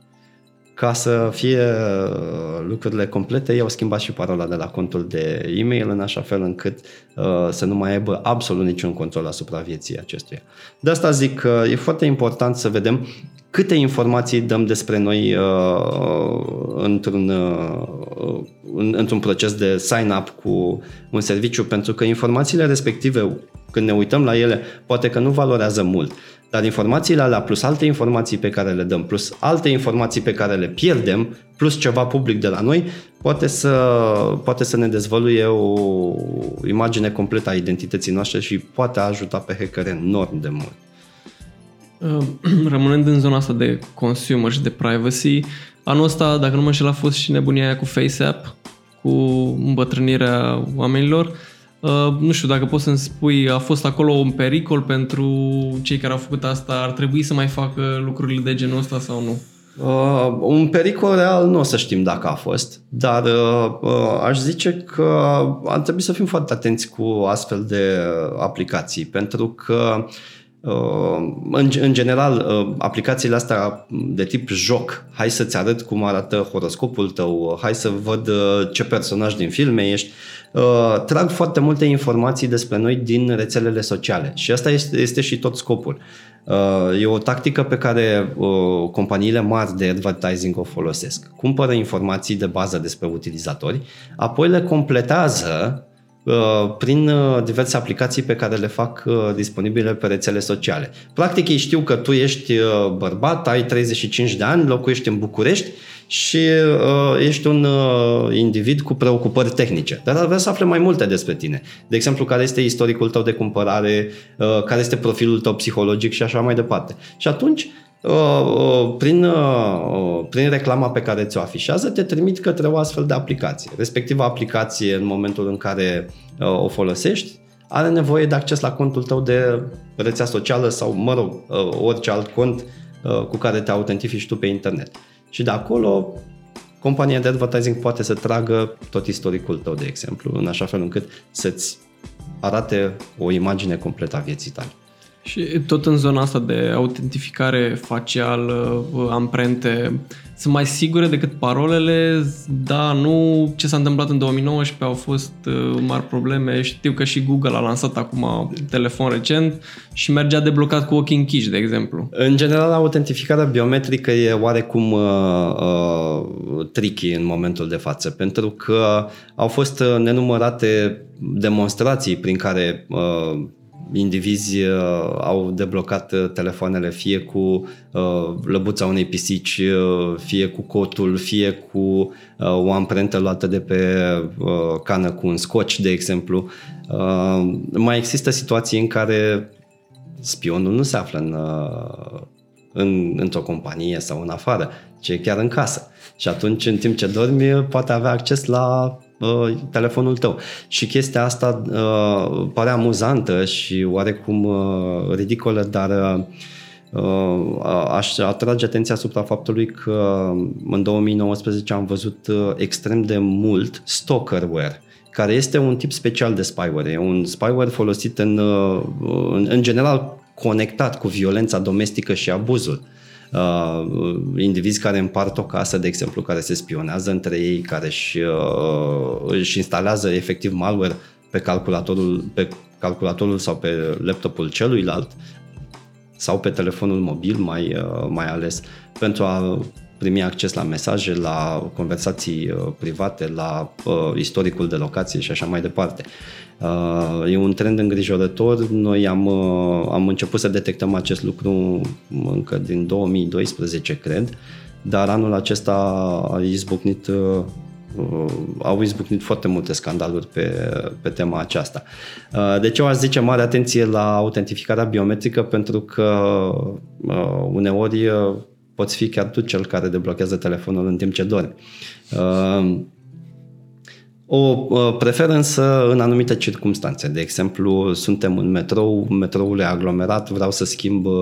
ca să fie uh, lucrurile complete, i-au schimbat și parola de la contul de e-mail în așa fel încât uh, să nu mai aibă absolut niciun control asupra vieții acestuia. De asta zic că e foarte important să vedem câte informații dăm despre noi uh, într-un, uh, în, într-un proces de sign-up cu un serviciu, pentru că informațiile respective, când ne uităm la ele, poate că nu valorează mult, dar informațiile alea, plus alte informații pe care le dăm, plus alte informații pe care le pierdem, plus ceva public de la noi, poate să, poate să ne dezvăluie o imagine completă a identității noastre și poate ajuta pe hacker enorm de mult. Uh, [clears throat] rămânând în zona asta de consumer și de privacy, anul ăsta, dacă nu mă înșel, a fost și nebunia aia cu FaceApp, cu îmbătrânirea oamenilor. Uh, nu știu dacă poți să-mi spui, a fost acolo un pericol pentru cei care au făcut asta? Ar trebui să mai facă lucrurile de genul ăsta sau nu? Uh, un pericol real nu o să știm dacă a fost, dar uh, uh, aș zice că ar trebui să fim foarte atenți cu astfel de aplicații, pentru că uh, în, în general, uh, aplicațiile astea de tip joc, hai să-ți arăt cum arată horoscopul tău, hai să văd uh, ce personaj din filme ești, uh, trag foarte multe informații despre noi din rețelele sociale și asta este, este și tot scopul. Uh, e o tactică pe care uh, companiile mari de advertising o folosesc. Cumpără informații de bază despre utilizatori, apoi le completează uh, prin diverse aplicații pe care le fac disponibile pe rețele sociale. Practic ei știu că tu ești bărbat, ai 35 de ani, locuiești în București și uh, ești un uh, individ cu preocupări tehnice, dar ar vrea să afle mai multe despre tine. De exemplu, care este istoricul tău de cumpărare, uh, care este profilul tău psihologic și așa mai departe. Și atunci, uh, uh, prin, uh, prin reclama pe care ți-o afișează, te trimit către o astfel de aplicație. Respectiva aplicație, în momentul în care uh, o folosești, are nevoie de acces la contul tău de rețea socială sau, mă rog, uh, orice alt cont uh, cu care te autentifici tu pe internet. Și de acolo, compania de advertising poate să tragă tot istoricul tău, de exemplu, în așa fel încât să-ți arate o imagine completă a vieții tale. Și tot în zona asta de autentificare facială, amprente, sunt mai sigure decât parolele, da, nu. Ce s-a întâmplat în 2019 au fost uh, mari probleme, știu că și Google a lansat acum un telefon recent și mergea deblocat cu ochii închiși, de exemplu. În general, autentificarea biometrică e oarecum uh, uh, tricky în momentul de față, pentru că au fost uh, nenumărate demonstrații prin care uh, indivizi uh, au deblocat uh, telefoanele fie cu uh, lăbuța unei pisici, fie cu cotul, fie cu o amprentă luată de pe cană cu un scotch, de exemplu. Mai există situații în care spionul nu se află în, în, într-o companie sau în afară, ci chiar în casă. Și atunci, în timp ce dormi, poate avea acces la uh, telefonul tău. Și chestia asta uh, pare amuzantă și oarecum uh, ridicolă, dar uh, aș atrage atenția asupra faptului că în 2019 am văzut uh, extrem de mult stalkerware care este un tip special de spyware. E un spyware folosit în, uh, în, în general conectat cu violența domestică și abuzul. Uh, uh, indivizi care împart o casă, de exemplu, care se spionează între ei, care își, uh, își instalează efectiv malware pe calculatorul, pe calculatorul sau pe laptopul celuilalt sau pe telefonul mobil mai, uh, mai ales pentru a primi acces la mesaje, la conversații uh, private, la uh, istoricul de locație și așa mai departe. Uh, e un trend îngrijorător. Noi am, uh, am început să detectăm acest lucru încă din 2012, cred, dar anul acesta a izbucnit uh, au izbucnit foarte multe scandaluri pe, pe tema aceasta. Deci eu aș zice mare atenție la autentificarea biometrică pentru că uneori poți fi chiar tu cel care deblochează telefonul în timp ce dormi. O prefer însă în anumite circunstanțe. De exemplu, suntem în metrou, metroul e aglomerat, vreau să schimb uh,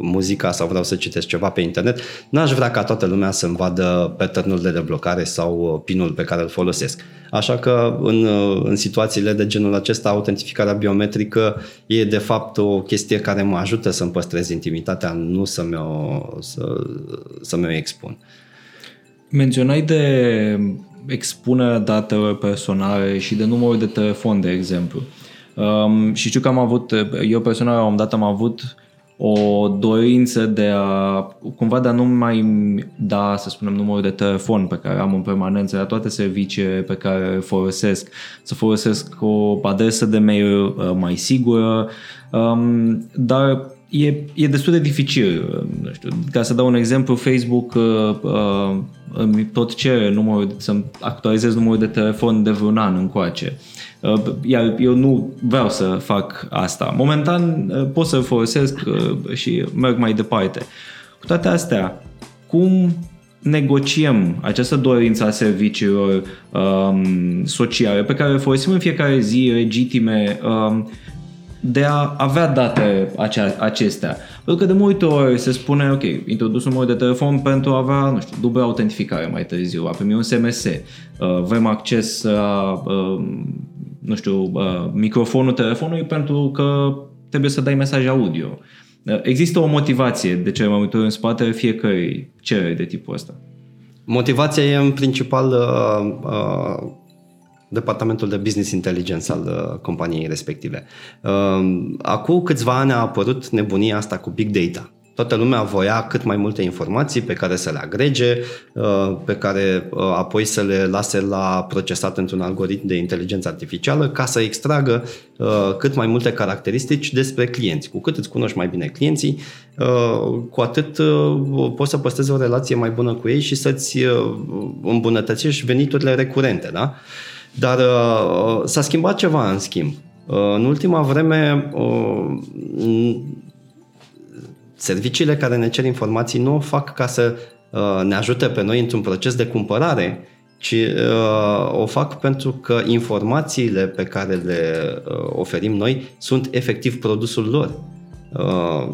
muzica sau vreau să citesc ceva pe internet. N-aș vrea ca toată lumea să-mi vadă patternul de deblocare sau uh, pinul pe care îl folosesc. Așa că în, uh, în situațiile de genul acesta, autentificarea biometrică e de fapt o chestie care mă ajută să-mi păstrez intimitatea, nu să mi-o, să, să mi-o expun. Menționai de expunerea datelor personale și de numărul de telefon, de exemplu. Um, și știu că am avut, eu personal la un dat am avut o dorință de a, cumva de a nu mai da, să spunem, numărul de telefon pe care am în permanență la toate serviciile pe care le folosesc, să folosesc o adresă de mail uh, mai sigură, um, dar e, e destul de dificil. Nu știu, ca să dau un exemplu, Facebook uh, uh, îmi tot cere numărul, să actualizez numărul de telefon de vreun an încoace. Uh, iar eu nu vreau să fac asta. Momentan uh, pot să-l folosesc uh, și merg mai departe. Cu toate astea, cum negociem această dorință a serviciilor um, sociale pe care le folosim în fiecare zi, legitime, um, de a avea date acea, acestea. Pentru că de multe ori se spune, ok, introdus un număr de telefon pentru a avea, nu știu, dublă autentificare mai târziu, a primi un SMS, uh, vrem acces la, uh, nu știu, uh, microfonul telefonului pentru că trebuie să dai mesaj audio. Există o motivație de ce mai multe ori în spatele fiecărei cereri de tipul ăsta. Motivația e în principal uh, uh, departamentul de business intelligence al uh, companiei respective. Uh, acum câțiva ani a apărut nebunia asta cu big data. Toată lumea voia cât mai multe informații pe care să le agrege, uh, pe care uh, apoi să le lase la procesat într-un algoritm de inteligență artificială ca să extragă uh, cât mai multe caracteristici despre clienți. Cu cât îți cunoști mai bine clienții, cu atât poți să păstrezi o relație mai bună cu ei și să-ți îmbunătățești veniturile recurente. Da? Dar s-a schimbat ceva în schimb. În ultima vreme, serviciile care ne cer informații nu o fac ca să uh, ne ajute pe noi într-un proces de cumpărare, ci uh, o fac pentru că informațiile pe care le uh, oferim noi sunt efectiv produsul lor. Uh,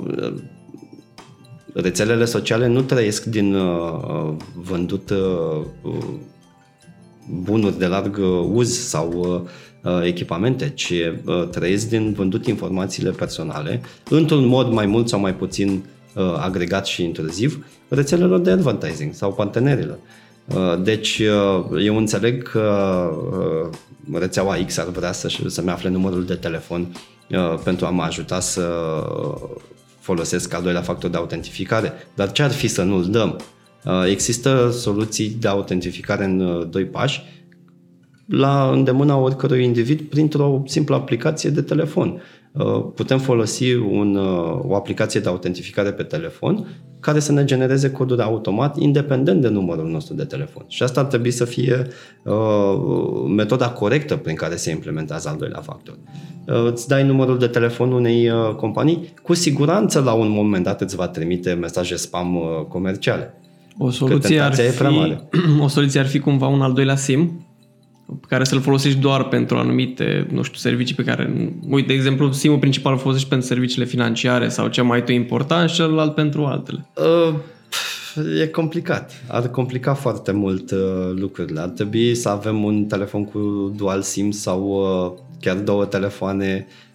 rețelele sociale nu trăiesc din uh, vândut uh, bunuri de larg uz sau uh, Uh, echipamente, ci uh, trăiesc din vândut informațiile personale într-un mod mai mult sau mai puțin uh, agregat și intruziv rețelelor de advertising sau partenerilor. Deci eu înțeleg că rețeaua X ar vrea să, să-mi afle numărul de telefon pentru a mă ajuta să folosesc al doilea factor de autentificare, dar ce ar fi să nu-l dăm? Există soluții de autentificare în doi pași la îndemâna oricărui individ printr-o simplă aplicație de telefon. Uh, putem folosi un, uh, o aplicație de autentificare pe telefon care să ne genereze coduri automat independent de numărul nostru de telefon. Și asta ar trebui să fie uh, metoda corectă prin care se implementează al doilea factor. Uh, îți dai numărul de telefon unei uh, companii, cu siguranță la un moment dat îți va trimite mesaje spam uh, comerciale. O soluție, ar fi, [clears throat] o soluție ar fi cumva un al doilea SIM pe care să-l folosești doar pentru anumite, nu știu, servicii pe care... Uite, de exemplu, simul principal îl folosești pentru serviciile financiare sau cea mai tu important și celălalt pentru altele. Uh, e complicat. Ar complica foarte mult uh, lucrurile. Ar trebui să avem un telefon cu dual SIM sau uh, chiar două telefoane Uh,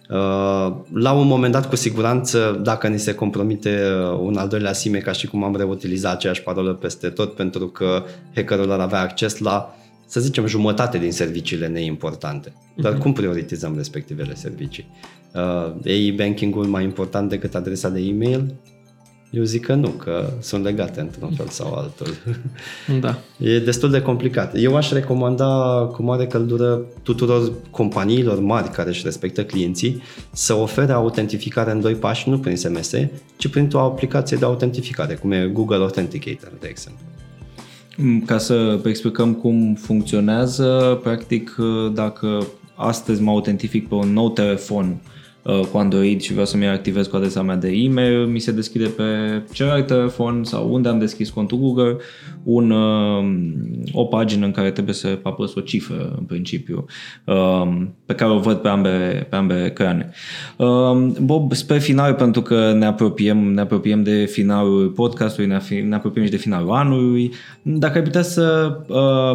la un moment dat, cu siguranță, dacă ni se compromite uh, un al doilea SIM, ca și cum am reutilizat aceeași parolă peste tot, pentru că hackerul ar avea acces la să zicem, jumătate din serviciile neimportante. Dar uh-huh. cum prioritizăm respectivele servicii? Uh, e banking-ul mai important decât adresa de e-mail? Eu zic că nu, că sunt legate într-un fel sau altul. [laughs] Da. E destul de complicat. Eu aș recomanda cu mare căldură tuturor companiilor mari care își respectă clienții să ofere autentificare în doi pași, nu prin SMS, ci printr-o aplicație de autentificare, cum e Google Authenticator, de exemplu. Mm, ca să explicăm cum funcționează, practic dacă astăzi mă autentific pe un nou telefon Uh, cu Android și vreau să-mi activez cu adresa mea de e-mail, mi se deschide pe celălalt telefon sau unde am deschis contul Google un, uh, o pagină în care trebuie să apăs o cifră în principiu uh, pe care o văd pe ambele, pe ambele ecrane. Bob, spre final, pentru că ne apropiem, ne apropiem de finalul podcastului, ne, ne apropiem și de finalul anului, dacă ai putea să,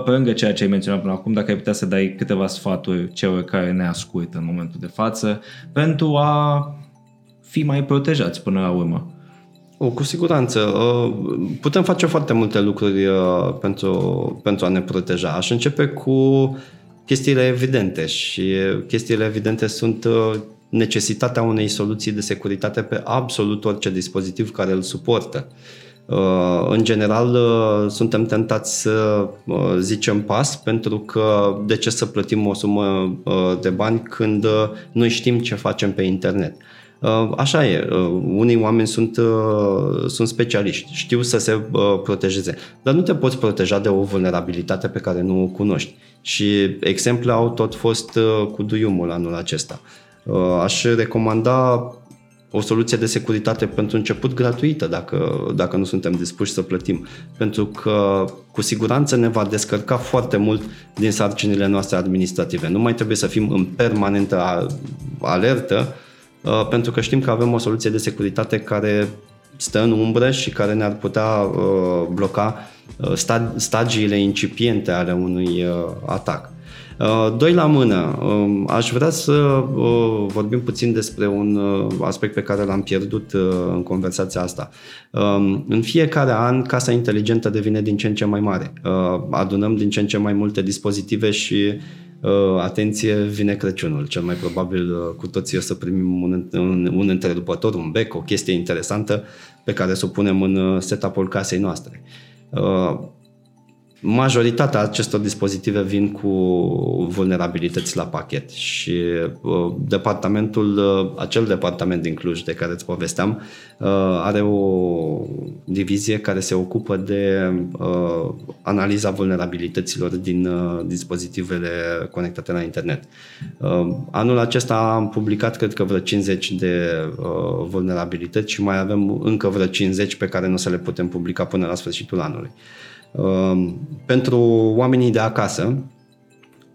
pe lângă ceea ce ai menționat până acum, dacă ai putea să dai câteva sfaturi celor care ne ascultă în momentul de față pentru pentru a fi mai protejați până la urmă. O, cu siguranță. Uh, putem face foarte multe lucruri uh, pentru, pentru a ne proteja. Aș începe cu chestiile evidente și chestiile evidente sunt uh, necesitatea unei soluții de securitate pe absolut orice dispozitiv care îl suportă. În general, suntem tentați să zicem pas pentru că de ce să plătim o sumă de bani când noi știm ce facem pe internet. Așa e, unii oameni sunt, sunt specialiști, știu să se protejeze, dar nu te poți proteja de o vulnerabilitate pe care nu o cunoști. Și exemple au tot fost cu duiumul anul acesta. Aș recomanda o soluție de securitate pentru început gratuită dacă, dacă nu suntem dispuși să plătim. Pentru că cu siguranță ne va descărca foarte mult din sarcinile noastre administrative. Nu mai trebuie să fim în permanentă alertă uh, pentru că știm că avem o soluție de securitate care stă în umbră și care ne-ar putea uh, bloca stagiile incipiente ale unui atac. Doi la mână, um, aș vrea să vorbim puțin despre un aspect pe care l-am pierdut în conversația asta. Um, în fiecare an, casa inteligentă devine din ce în ce mai mare. Adunăm din ce în ce mai multe dispozitive și Uh, atenție, vine Crăciunul. Cel mai probabil uh, cu toții o să primim un, un, un întrerupător, un bec, o chestie interesantă pe care să o punem în uh, setup-ul casei noastre. Majoritatea acestor dispozitive vin cu vulnerabilități la pachet și uh, departamentul, uh, acel departament din Cluj de care îți povesteam, uh, are o divizie care se ocupă de uh, analiza vulnerabilităților din uh, dispozitivele conectate la internet. Uh, anul acesta am publicat, cred că vreo 50 de uh, vulnerabilități și mai avem încă vreo 50 pe care nu o să le putem publica până la sfârșitul anului. Um, pentru oamenii de acasă,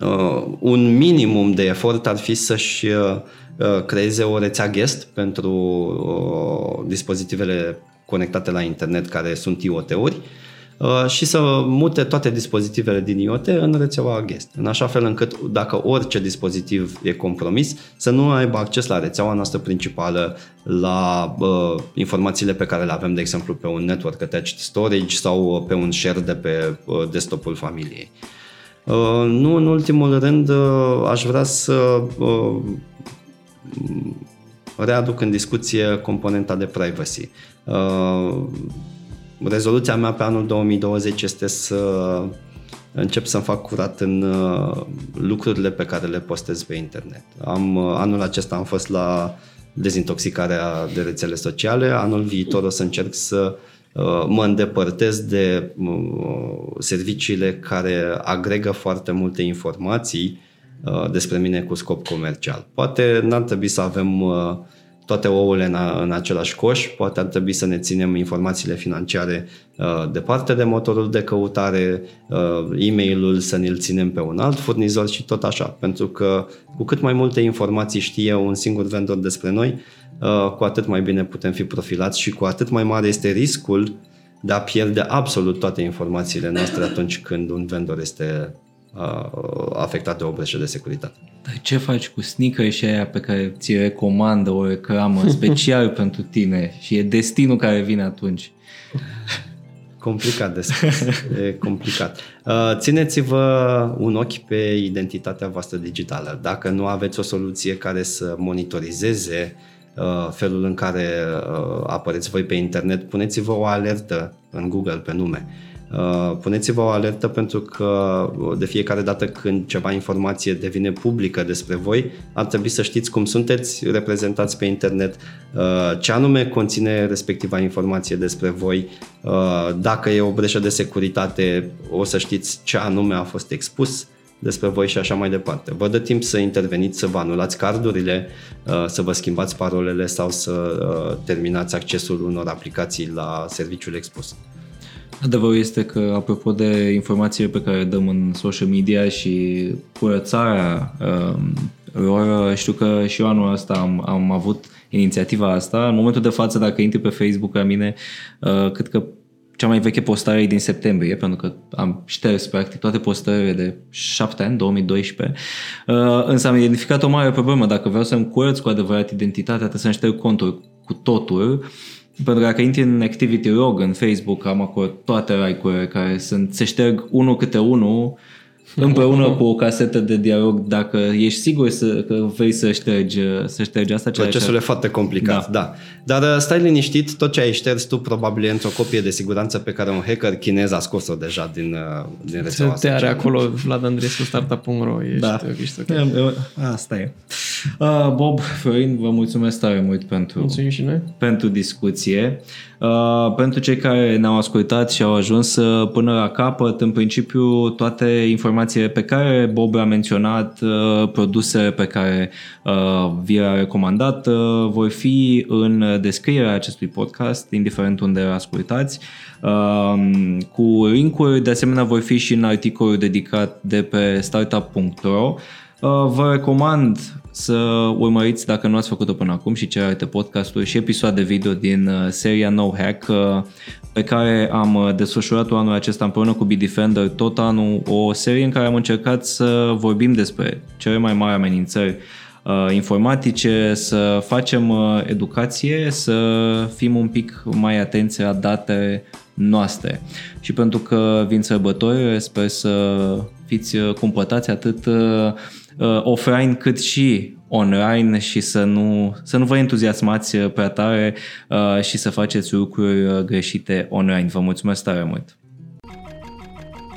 uh, un minimum de efort ar fi să-și uh, uh, creeze o rețea guest pentru dispozitivele conectate la internet care sunt IoT-uri. Uh, și să mute toate dispozitivele din IoT în rețeaua guest, în așa fel încât dacă orice dispozitiv e compromis, să nu aibă acces la rețeaua noastră principală, la uh, informațiile pe care le avem, de exemplu, pe un network attached storage sau pe un share de pe uh, desktopul familiei. Uh, nu în ultimul rând, uh, aș vrea să uh, readuc în discuție componenta de privacy. Uh, rezoluția mea pe anul 2020 este să încep să-mi fac curat în uh, lucrurile pe care le postez pe internet. Am, uh, anul acesta am fost la dezintoxicarea de rețele sociale, anul viitor o să încerc să uh, mă îndepărtez de serviciile care agregă foarte multe informații despre mine cu scop comercial. Poate n-ar trebui să avem toate ouăle în, în același coș, poate ar trebui să ne ținem informațiile financiare uh, departe de motorul de căutare, uh, e-mailul să ne-l ținem pe un alt furnizor și tot așa, pentru că cu cât mai multe informații știe un singur vendor despre noi, uh, cu atât mai bine putem fi profilați și cu atât mai mare este riscul de a pierde absolut toate informațiile noastre atunci când un vendor este afectat de o breșă de securitate. Dar ce faci cu sneaker și aia pe care ți recomandă o reclamă [laughs] special pentru tine și e destinul care vine atunci? Complicat de spus. E complicat. Țineți-vă un ochi pe identitatea voastră digitală. Dacă nu aveți o soluție care să monitorizeze felul în care apăreți voi pe internet, puneți-vă o alertă în Google pe nume Uh, puneți-vă o alertă pentru că uh, de fiecare dată când ceva informație devine publică despre voi, ar trebui să știți cum sunteți reprezentați pe internet, uh, ce anume conține respectiva informație despre voi, dacă e o breșă de securitate, o să știți ce anume a fost expus despre voi și așa mai departe. Vă dă timp să interveniți, să vă anulați cardurile, să vă schimbați parolele sau să terminați accesul unor aplicații la serviciul expus. Adevărul este că, apropo de informațiile pe care le dăm în social media și curățarea um, lor, știu că și eu anul ăsta am, am avut inițiativa asta. În momentul de față, dacă intri pe Facebook la mine, uh, cred că cea mai veche postare e din septembrie, pentru că am șters practic toate postările de 7 ani, 2012, uh, însă am identificat o mare problemă. Dacă vreau să-mi curăț cu adevărat identitatea, trebuie să-mi șterg contul cu totul pentru că dacă intri în Activity Log în Facebook, am acolo toate like care sunt, se șterg unul câte unul împreună cu o casetă de dialog dacă ești sigur să, că vrei să ștergi, să ștergi asta. Procesul e foarte complicat, da. da. Dar uh, stai liniștit, tot ce ai șters tu probabil e într-o copie de siguranță pe care un hacker chinez a scos-o deja din, uh, din rețeaua Te are acolo Vlad Andrescu Startup.ro, ești, da. ești okay. Asta e. Uh, Bob, Florin, vă mulțumesc tare mult pentru, Mulțumim și noi. pentru discuție. Uh, pentru cei care ne-au ascultat și au ajuns uh, până la capăt, în principiu toate informațiile pe care Bob a menționat, uh, produse pe care uh, vi le-a recomandat, uh, vor fi în descrierea acestui podcast, indiferent unde ascultați, uh, cu link-uri, de asemenea vor fi și în articolul dedicat de pe startup.ro Vă recomand să urmăriți, dacă nu ați făcut-o până acum, și celelalte podcasturi și episoade video din seria No Hack, pe care am desfășurat-o anul acesta împreună cu Bitdefender tot anul, o serie în care am încercat să vorbim despre cele mai mari amenințări uh, informatice, să facem uh, educație, să fim un pic mai atenți la date noastre. Și pentru că vin sărbători, sper să fiți uh, cumpătați atât offline cât și online și să nu, să nu vă entuziasmați prea tare și să faceți lucruri greșite online. Vă mulțumesc tare mult!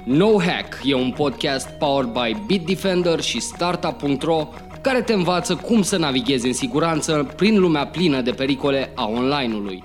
No Hack e un podcast powered by Bitdefender și Startup.ro care te învață cum să navighezi în siguranță prin lumea plină de pericole a online-ului.